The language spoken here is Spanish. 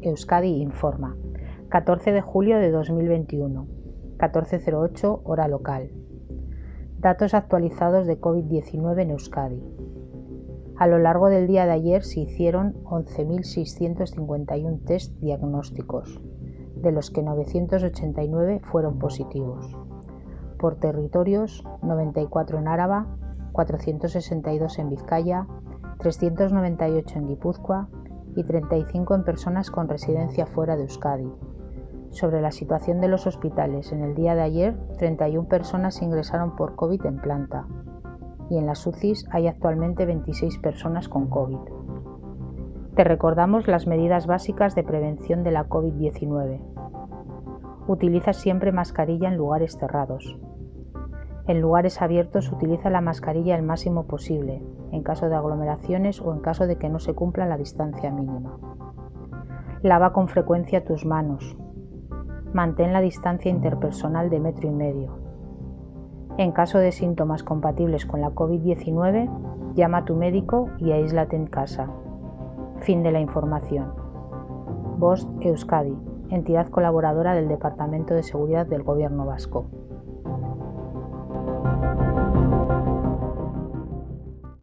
Euskadi informa. 14 de julio de 2021. 1408 hora local. Datos actualizados de COVID-19 en Euskadi. A lo largo del día de ayer se hicieron 11.651 test diagnósticos, de los que 989 fueron positivos. Por territorios, 94 en Áraba, 462 en Vizcaya, 398 en Guipúzcoa y 35 en personas con residencia fuera de Euskadi. Sobre la situación de los hospitales, en el día de ayer 31 personas ingresaron por COVID en planta y en las UCIs hay actualmente 26 personas con COVID. Te recordamos las medidas básicas de prevención de la COVID-19. Utiliza siempre mascarilla en lugares cerrados. En lugares abiertos utiliza la mascarilla el máximo posible, en caso de aglomeraciones o en caso de que no se cumpla la distancia mínima. Lava con frecuencia tus manos. Mantén la distancia interpersonal de metro y medio. En caso de síntomas compatibles con la COVID-19, llama a tu médico y aíslate en casa. Fin de la información. Voz Euskadi, entidad colaboradora del Departamento de Seguridad del Gobierno Vasco.